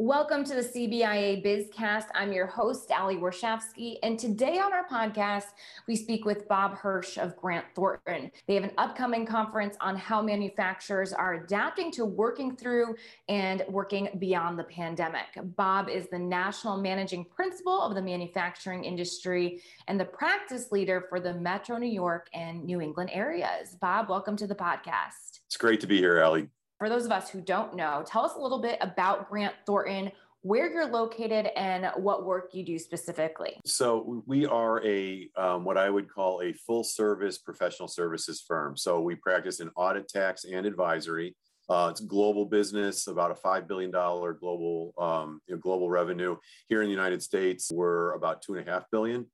Welcome to the CBIA Bizcast. I'm your host, Ali Warshawski, and today on our podcast, we speak with Bob Hirsch of Grant Thornton. They have an upcoming conference on how manufacturers are adapting to working through and working beyond the pandemic. Bob is the national managing principal of the manufacturing industry and the practice leader for the Metro New York and New England areas. Bob, welcome to the podcast. It's great to be here, Ali for those of us who don't know, tell us a little bit about Grant Thornton, where you're located, and what work you do specifically. So, we are a um, what I would call a full service professional services firm. So, we practice in audit, tax, and advisory. Uh, it's global business, about a five billion dollar global um, you know, global revenue. Here in the United States, we're about two and a half billion.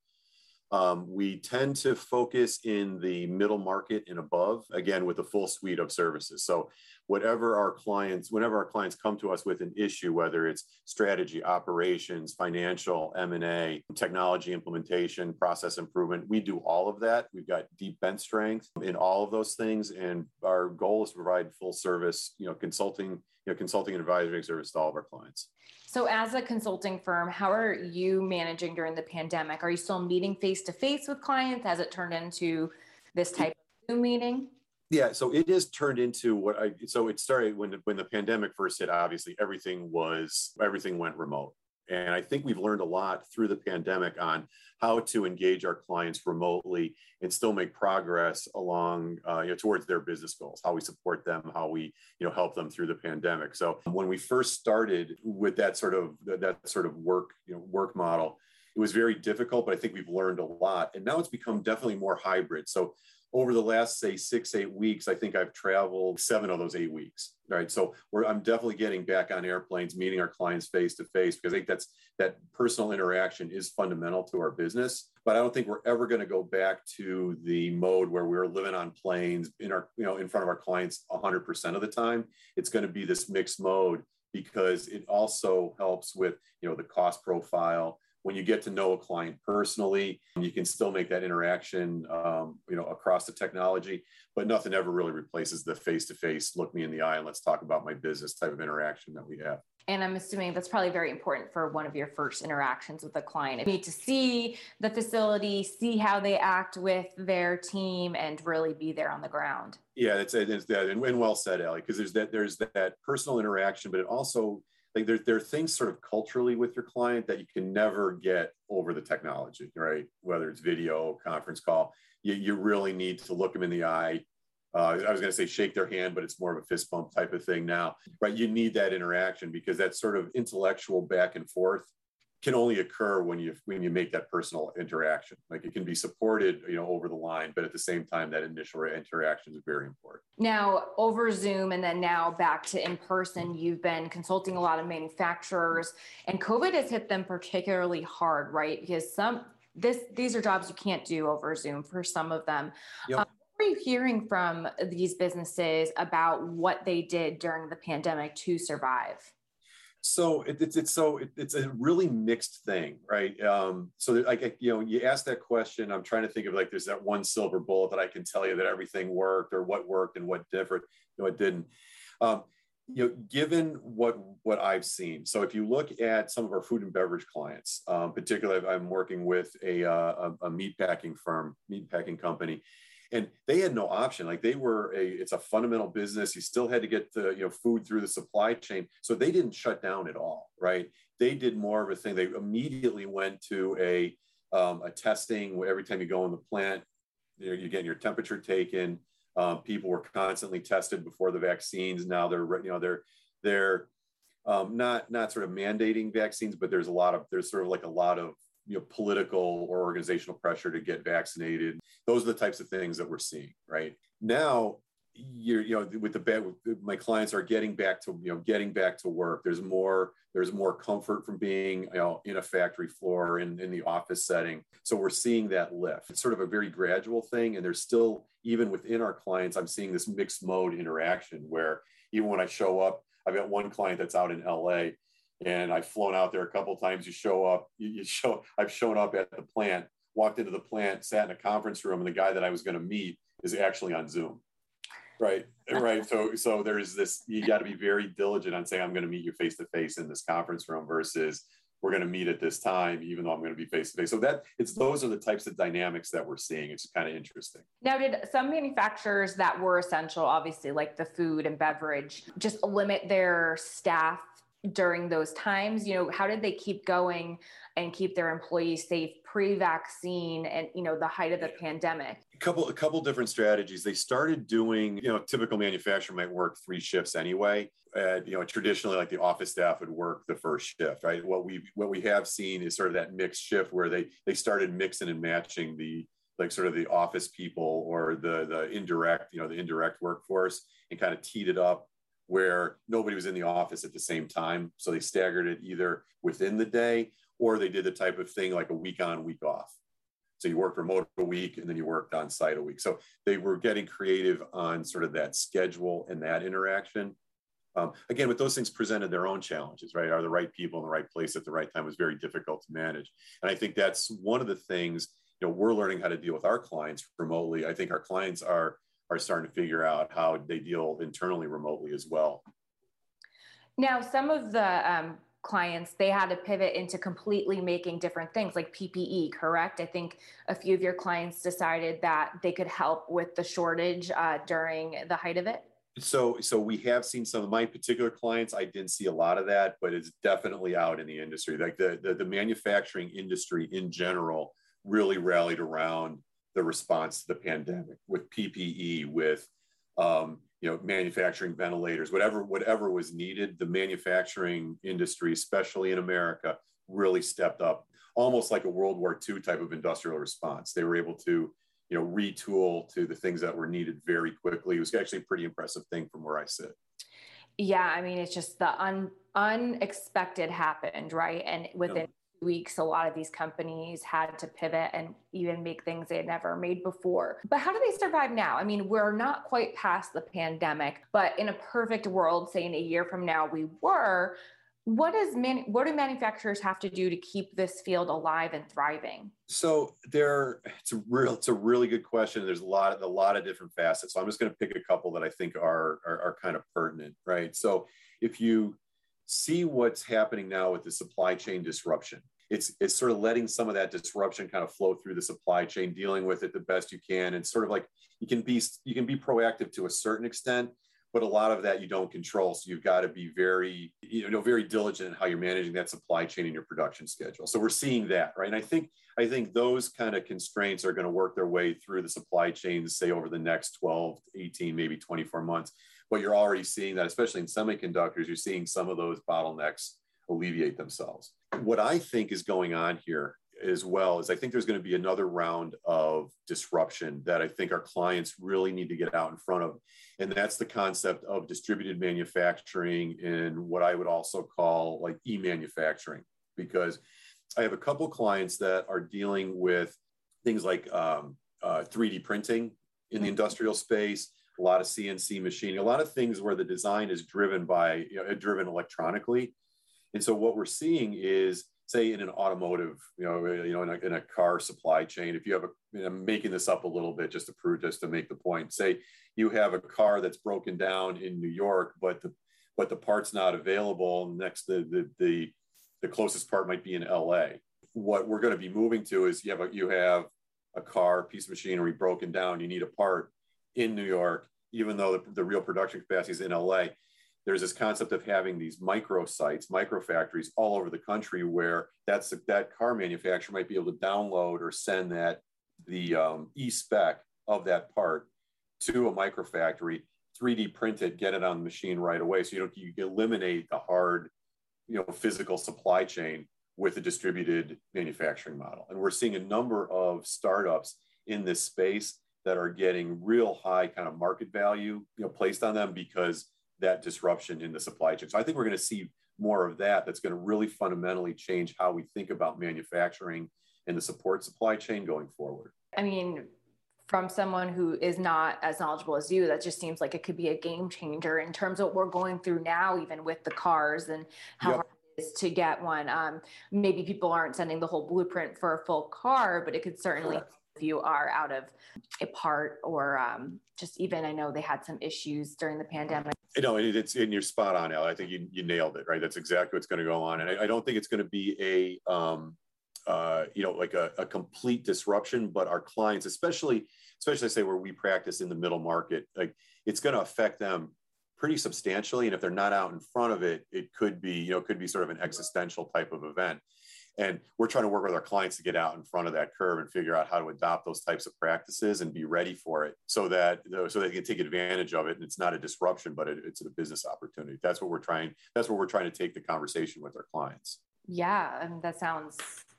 Um, we tend to focus in the middle market and above, again, with a full suite of services. So whatever our clients, whenever our clients come to us with an issue, whether it's strategy, operations, financial, M&A, technology implementation, process improvement, we do all of that. We've got deep bench strength in all of those things. And our goal is to provide full service, you know, consulting, you know, consulting and advisory service to all of our clients. So, as a consulting firm, how are you managing during the pandemic? Are you still meeting face to face with clients? Has it turned into this type of Zoom meeting? Yeah, so it has turned into what I. So it started when when the pandemic first hit. Obviously, everything was everything went remote, and I think we've learned a lot through the pandemic on how to engage our clients remotely and still make progress along uh, you know, towards their business goals. How we support them, how we you know help them through the pandemic. So when we first started with that sort of that sort of work you know work model, it was very difficult, but I think we've learned a lot, and now it's become definitely more hybrid. So over the last say six eight weeks i think i've traveled seven of those eight weeks right? So i'm definitely getting back on airplanes meeting our clients face to face because i think that's that personal interaction is fundamental to our business. But i don't think we're ever going to go back to the mode where we're living on planes in our you know in front of our clients 100% of the time. It's going to be this mixed mode because it also helps with you know the cost profile when you get to know a client personally, you can still make that interaction, um, you know, across the technology, but nothing ever really replaces the face-to-face, look me in the eye and let's talk about my business type of interaction that we have. And I'm assuming that's probably very important for one of your first interactions with a client. You need to see the facility, see how they act with their team, and really be there on the ground. Yeah, it's, it's that, and, and well said, Ellie, because there's that there's that personal interaction, but it also like there, there are things sort of culturally with your client that you can never get over the technology, right? Whether it's video, conference call, you, you really need to look them in the eye. Uh, I was going to say shake their hand, but it's more of a fist bump type of thing now, right? You need that interaction because that sort of intellectual back and forth can only occur when you when you make that personal interaction. Like it can be supported you know over the line but at the same time that initial interaction is very important. Now over zoom and then now back to in person you've been consulting a lot of manufacturers and covid has hit them particularly hard right? Because some this these are jobs you can't do over zoom for some of them. Yep. um, what are you hearing from these businesses about what they did during the pandemic to survive so it, it's it's so it, it's a really mixed thing right? Um so like you know you ask that question i'm trying to think of like there's that one silver bullet that i can tell you that everything worked or what worked and what different you know it didn't. Um you know given what what i've seen so if you look at some of our food and beverage clients um, particularly i'm working with a, uh, a, a meat packing firm meat packing company and they had no option. Like they were a it's a fundamental business. You still had to get the you know food through the supply chain. So they didn't shut down at all right? They did more of a thing. They immediately went to a um, a testing every time you go in the plant you're, you're getting your temperature taken. Um, people were constantly tested before the vaccines. Now they're you know they're they're um, not not sort of mandating vaccines but there's a lot of there's sort of like a lot of you know political or organizational pressure to get vaccinated. Those are the types of things that we're seeing right? Now you're you know with the bed my clients are getting back to you know getting back to work. There's more there's more comfort from being you know in a factory floor in, in the office setting. So we're seeing that lift. It's sort of a very gradual thing and there's still even within our clients i'm seeing this mixed mode interaction where even when i show up i've got one client that's out in la and I've flown out there a couple times. You show up, you, you show. I've shown up at the plant, walked into the plant, sat in a conference room, and the guy that I was going to meet is actually on Zoom. Right, right. So, so there's this. You got to be very diligent on saying, "I'm going to meet you face to face in this conference room," versus we're going to meet at this time, even though I'm going to be face to face. So that it's those are the types of dynamics that we're seeing. It's kind of interesting. Now, did some manufacturers that were essential, obviously like the food and beverage, just limit their staff during those times? You know, how did they keep going and keep their employees safe pre-vaccine and you know the height of the pandemic? A couple a couple different strategies. They started doing, you know, typical manufacturer might work three shifts anyway. Uh, you know, traditionally, like the office staff would work the first shift, right? What we what we have seen is sort of that mixed shift where they they started mixing and matching the like sort of the office people or the the indirect, you know, the indirect workforce, and kind of teed it up where nobody was in the office at the same time. So they staggered it either within the day or they did the type of thing like a week on, week off. So you worked remote a week and then you worked on site a week. So they were getting creative on sort of that schedule and that interaction. Um, again, but those things presented their own challenges, right? Are the right people in the right place at the right time was very difficult to manage. And I think that's one of the things, you know, we're learning how to deal with our clients remotely. I think our clients are are starting to figure out how they deal internally remotely as well. Now, some of the um, clients they had to pivot into completely making different things like ppe correct? I think a few of your clients decided that they could help with the shortage uh, during the height of it? So so we have seen some of my particular clients i didn't see a lot of that but it's definitely out in the industry. Like the the, the manufacturing industry in general really rallied around the response to the pandemic with ppe with um, you know manufacturing ventilators whatever whatever was needed the manufacturing industry especially in america really stepped up almost like a world war ii type of industrial response. They were able to you know retool to the things that were needed very quickly. It was actually a pretty impressive thing from where i sit. Yeah i mean it's just the un, unexpected happened right? And within weeks, a lot of these companies had to pivot and even make things they had never made before. But how do they survive now? I mean, we're not quite past the pandemic, but in a perfect world, say in a year from now, we were. What does man, what do manufacturers have to do to keep this field alive and thriving? So there, it's a real, it's a really good question. There's a lot of a lot of different facets. So I'm just going to pick a couple that I think are, are are kind of pertinent, right? So if you see what's happening now with the supply chain disruption, it's it's sort of letting some of that disruption kind of flow through the supply chain, dealing with it the best you can, and sort of like you can be you can be proactive to a certain extent, but a lot of that you don't control. So you've got to be very you know very diligent in how you're managing that supply chain and your production schedule. So we're seeing that, right? And I think I think those kind of constraints are going to work their way through the supply chains, say over the next 12, 18, maybe 24 months. But you're already seeing that, especially in semiconductors, you're seeing some of those bottlenecks alleviate themselves. What I think is going on here as well is I think there's going to be another round of disruption that I think our clients really need to get out in front of. And that's the concept of distributed manufacturing and what I would also call like e manufacturing, because I have a couple clients that are dealing with things like um, uh, 3D printing in the industrial space, a lot of CNC machining, a lot of things where the design is driven by, you know, driven electronically and so what we're seeing is, say, in an automotive, you know, you know, in a, in a car supply chain, if you have a, you know, I'm making this up a little bit just to prove, just to make the point. Say you have a car that's broken down in New York, but the but the part's not available. Next, the the the, the closest part might be in LA. What we're going to be moving to is you have a you have a car piece of machinery broken down. You need a part in New York, even though the, the real production capacity is in LA there's this concept of having these micro sites, micro factories all over the country where that's that car manufacturer might be able to download or send that the um, e-spec of that part to a micro factory, 3D print it, get it on the machine right away. So you don't you eliminate the hard, you know, physical supply chain with a distributed manufacturing model. And we're seeing a number of startups in this space that are getting real high kind of market value, you know, placed on them because that disruption in the supply chain. So I think we're going to see more of that. That's going to really fundamentally change how we think about manufacturing and the support supply chain going forward. I mean, from someone who is not as knowledgeable as you, that just seems like it could be a game changer in terms of what we're going through now, even with the cars and how yep. hard it is to get one. Um, maybe people aren't sending the whole blueprint for a full car, but it could certainly Correct if you are out of a part or um, just even I know they had some issues during the pandemic. You know, it's and you're spot on, Al. I think you, you nailed it, right? That's exactly what's going to go on. And I, I don't think it's going to be a um, uh, you know, like a, a, complete disruption, but our clients, especially, especially I say where we practice in the middle market, like it's going to affect them pretty substantially. And if they're not out in front of it, it could be, you know, could be sort of an existential type of event. And we're trying to work with our clients to get out in front of that curve and figure out how to adopt those types of practices and be ready for it so that so they can take advantage of it. And it's not a disruption, but it, it's a business opportunity. That's what we're trying. That's what we're trying to take the conversation with our clients. Yeah, and that sounds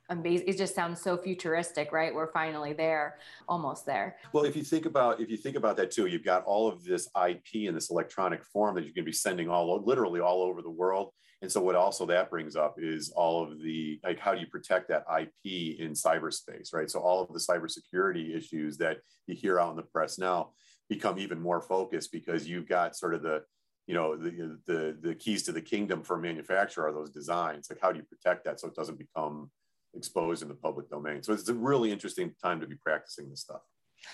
amazing. It just sounds so futuristic, right? We're finally there, almost there. Well, if you think about if you think about that too, you've got all of this IP in this electronic form that you're going to be sending all literally all over the world. And so what also that brings up is all of the like how do you protect that IP in cyberspace, right? So all of the cybersecurity issues that you hear out in the press now become even more focused because you've got sort of the you know the the the keys to the kingdom for a manufacturer are those designs like how do you protect that so it doesn't become exposed in the public domain. So it's a really interesting time to be practicing this stuff.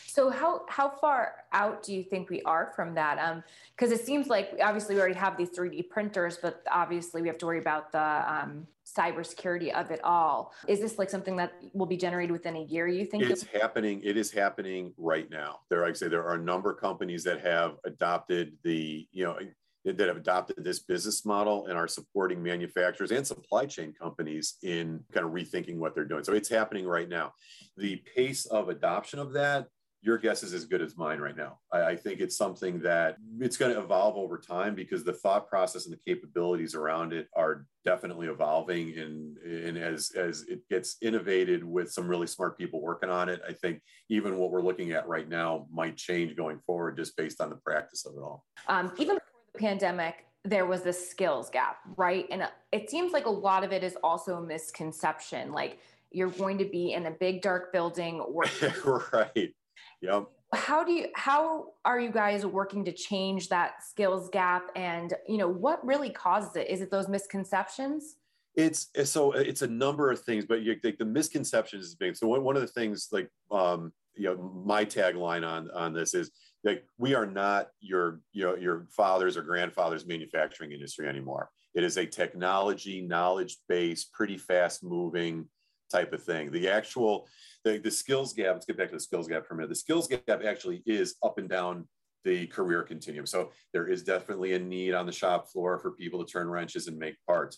So how how far out do you think we are from that? Because um, it seems like obviously we already have these 3D printers, but obviously we have to worry about the um, cybersecurity of it all. Is this like something that will be generated within a year? You think it's happening? It is happening right now. There, like I say, there are a number of companies that have adopted the you know that have adopted this business model and are supporting manufacturers and supply chain companies in kind of rethinking what they're doing. So it's happening right now. The pace of adoption of that, your guess is as good as mine right now. I, I think it's something that it's going to evolve over time because the thought process and the capabilities around it are definitely evolving. And, and as, as it gets innovated with some really smart people working on it, I think even what we're looking at right now might change going forward just based on the practice of it all. Um, even pandemic, there was this skills gap, right? And it seems like a lot of it is also a misconception. Like you're going to be in a big dark building working. right. Yep. How do you how are you guys working to change that skills gap and you know what really causes it? Is it those misconceptions? It's so it's a number of things, but you, like the misconceptions is big. So one, one of the things like um you know my tagline on on this is like we are not your your your father's or grandfather's manufacturing industry anymore. It is a technology, knowledge based, pretty fast moving type of thing. The actual the, the skills gap. Let's get back to the skills gap for a minute. The skills gap actually is up and down the career continuum. So there is definitely a need on the shop floor for people to turn wrenches and make parts.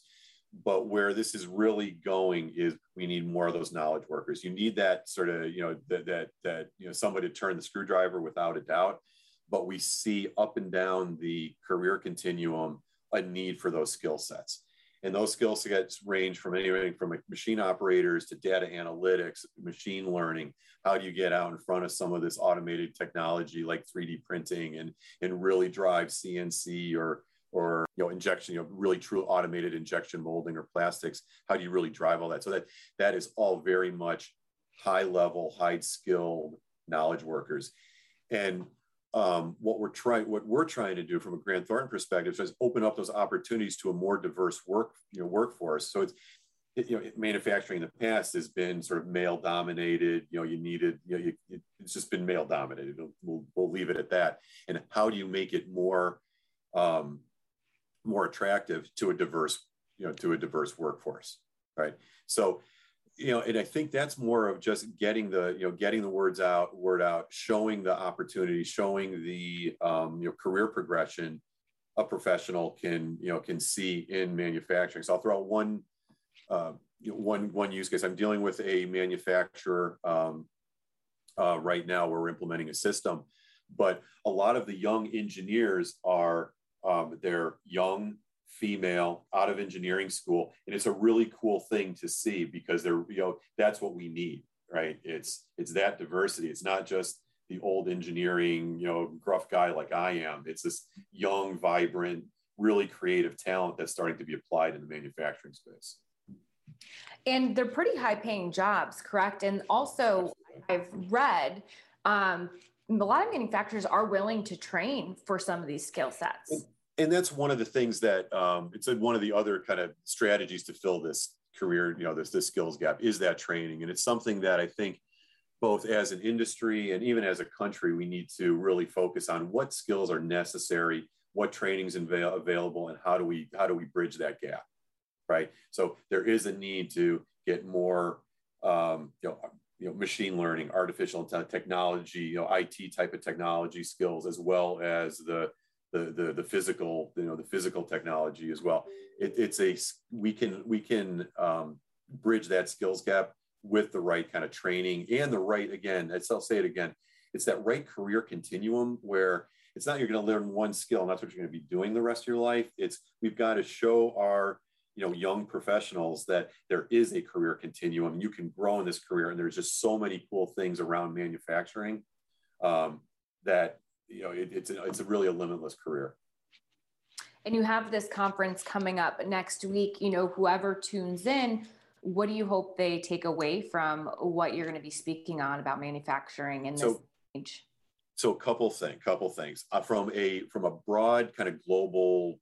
But where this is really going is we need more of those knowledge workers. You need that sort of, you know, that that that you know somebody to turn the screwdriver without a doubt. But we see up and down the career continuum a need for those skill sets. And those skill sets range from anything from machine operators to data analytics, machine learning. How do you get out in front of some of this automated technology like 3D printing and, and really drive CNC or or you know injection you know really true automated injection molding or plastics how do you really drive all that? So that that is all very much high level high skilled knowledge workers. And um, what we're trying what we're trying to do from a grant thornton perspective is open up those opportunities to a more diverse work you know workforce. So it's you know manufacturing in the past has been sort of male dominated you know you needed you know you, it's just been male dominated. We'll, we'll leave it at that. And how do you make it more um, more attractive to a diverse, you know, to a diverse workforce, right? So, you know, and I think that's more of just getting the, you know, getting the words out, word out, showing the opportunity, showing the, um, you know, career progression a professional can, you know, can see in manufacturing. So I'll throw out one, uh, you know, one, one use case. I'm dealing with a manufacturer um, uh, right now where we're implementing a system, but a lot of the young engineers are um, they're young, female, out of engineering school, and it's a really cool thing to see because they're you know that's what we need, right? It's it's that diversity. It's not just the old engineering, you know, gruff guy like I am. It's this young, vibrant, really creative talent that's starting to be applied in the manufacturing space. And they're pretty high paying jobs, correct? And also, I've read um, a lot of manufacturers are willing to train for some of these skill sets and that's one of the things that um, it's one of the other kind of strategies to fill this career, you know, this this skills gap is that training, and it's something that I think both as an industry and even as a country, we need to really focus on what skills are necessary, what trainings avail- available, and how do we how do we bridge that gap, right? So there is a need to get more, um, you know, you know, machine learning, artificial technology, you know, IT type of technology skills, as well as the the the, the physical, you know, the physical technology as well. It, it's a we can we can um, bridge that skills gap with the right kind of training and the right again. I'll say it again. It's that right career continuum where it's not you're going to learn one skill and that's what you're going to be doing the rest of your life. It's we've got to show our you know young professionals that there is a career continuum. You can grow in this career, and there's just so many cool things around manufacturing um, that you know it, it's a, it's a really a limitless career. And you have this conference coming up next week you know whoever tunes in what do you hope they take away from what you're going to be speaking on about manufacturing in this so, age so a couple things couple things. Uh, from a from a broad kind of global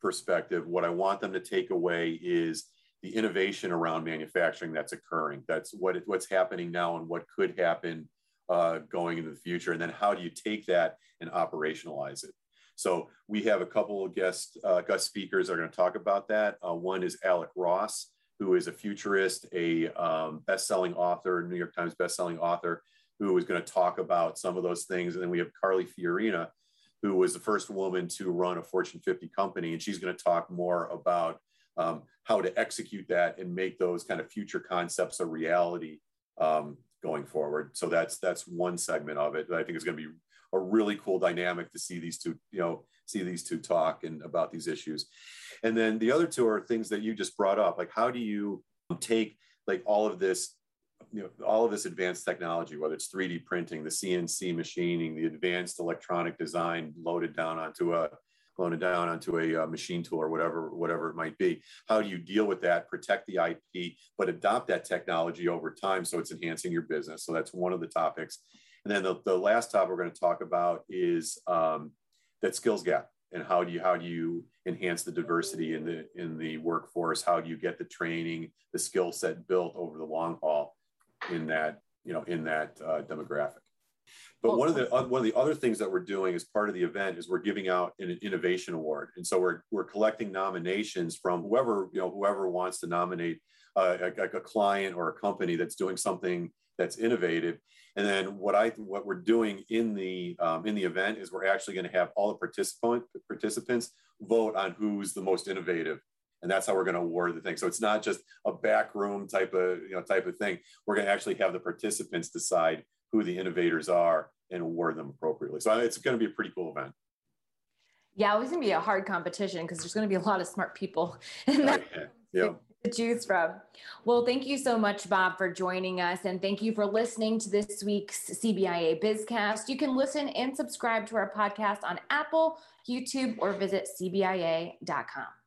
perspective what i want them to take away is the innovation around manufacturing that's occurring. That's what what's happening now and what could happen uh, going into the future? And then how do you take that and operationalize it? So we have a couple of guest uh, guest speakers that are going to talk about that. Uh, one is Alec Ross, who is a futurist, a um, best-selling author, New York Times best-selling author, who is going to talk about some of those things. And then we have Carly Fiorina, who was the first woman to run a Fortune 50 company, and she's going to talk more about um, how to execute that and make those kind of future concepts a reality um, going forward. So that's that's one segment of it that I think is going to be a really cool dynamic to see these two, you know, see these two talk and about these issues. And then the other two are things that you just brought up, like how do you take like all of this, you know, all of this advanced technology, whether it's 3D printing, the CNC machining, the advanced electronic design loaded down onto a it down onto a uh, machine tool or whatever, whatever it might be. How do you deal with that, protect the IP, but adopt that technology over time so it's enhancing your business? So that's one of the topics. And then the, the last topic we're going to talk about is um, that skills gap and how do you how do you enhance the diversity in the in the workforce? How do you get the training, the skill set built over the long haul in that you know in that uh, demographic? But one of uh the uh, one of the other things that we're doing as part of the event is we're giving out an innovation award, and so we're we're collecting nominations from whoever you know whoever wants to nominate uh, a, a, a client or a company that's doing something that's innovative. And then what I what we're doing in the um, in the event is we're actually going to have all the participant participants vote on who's the most innovative and that's how we're going to award the thing. So it's not just a back room type of you know type of thing. We're going to actually have the participants decide who the innovators are and award them appropriately. So it's going to be a pretty cool event. Yeah, it was going to be a hard competition because there's going to be a lot of smart people in that yeah. to choose from. Well, thank you so much, Bob, for joining us. And thank you for listening to this week's CBIA Bizcast. You can listen and subscribe to our podcast on Apple, YouTube, or visit CBIA.com.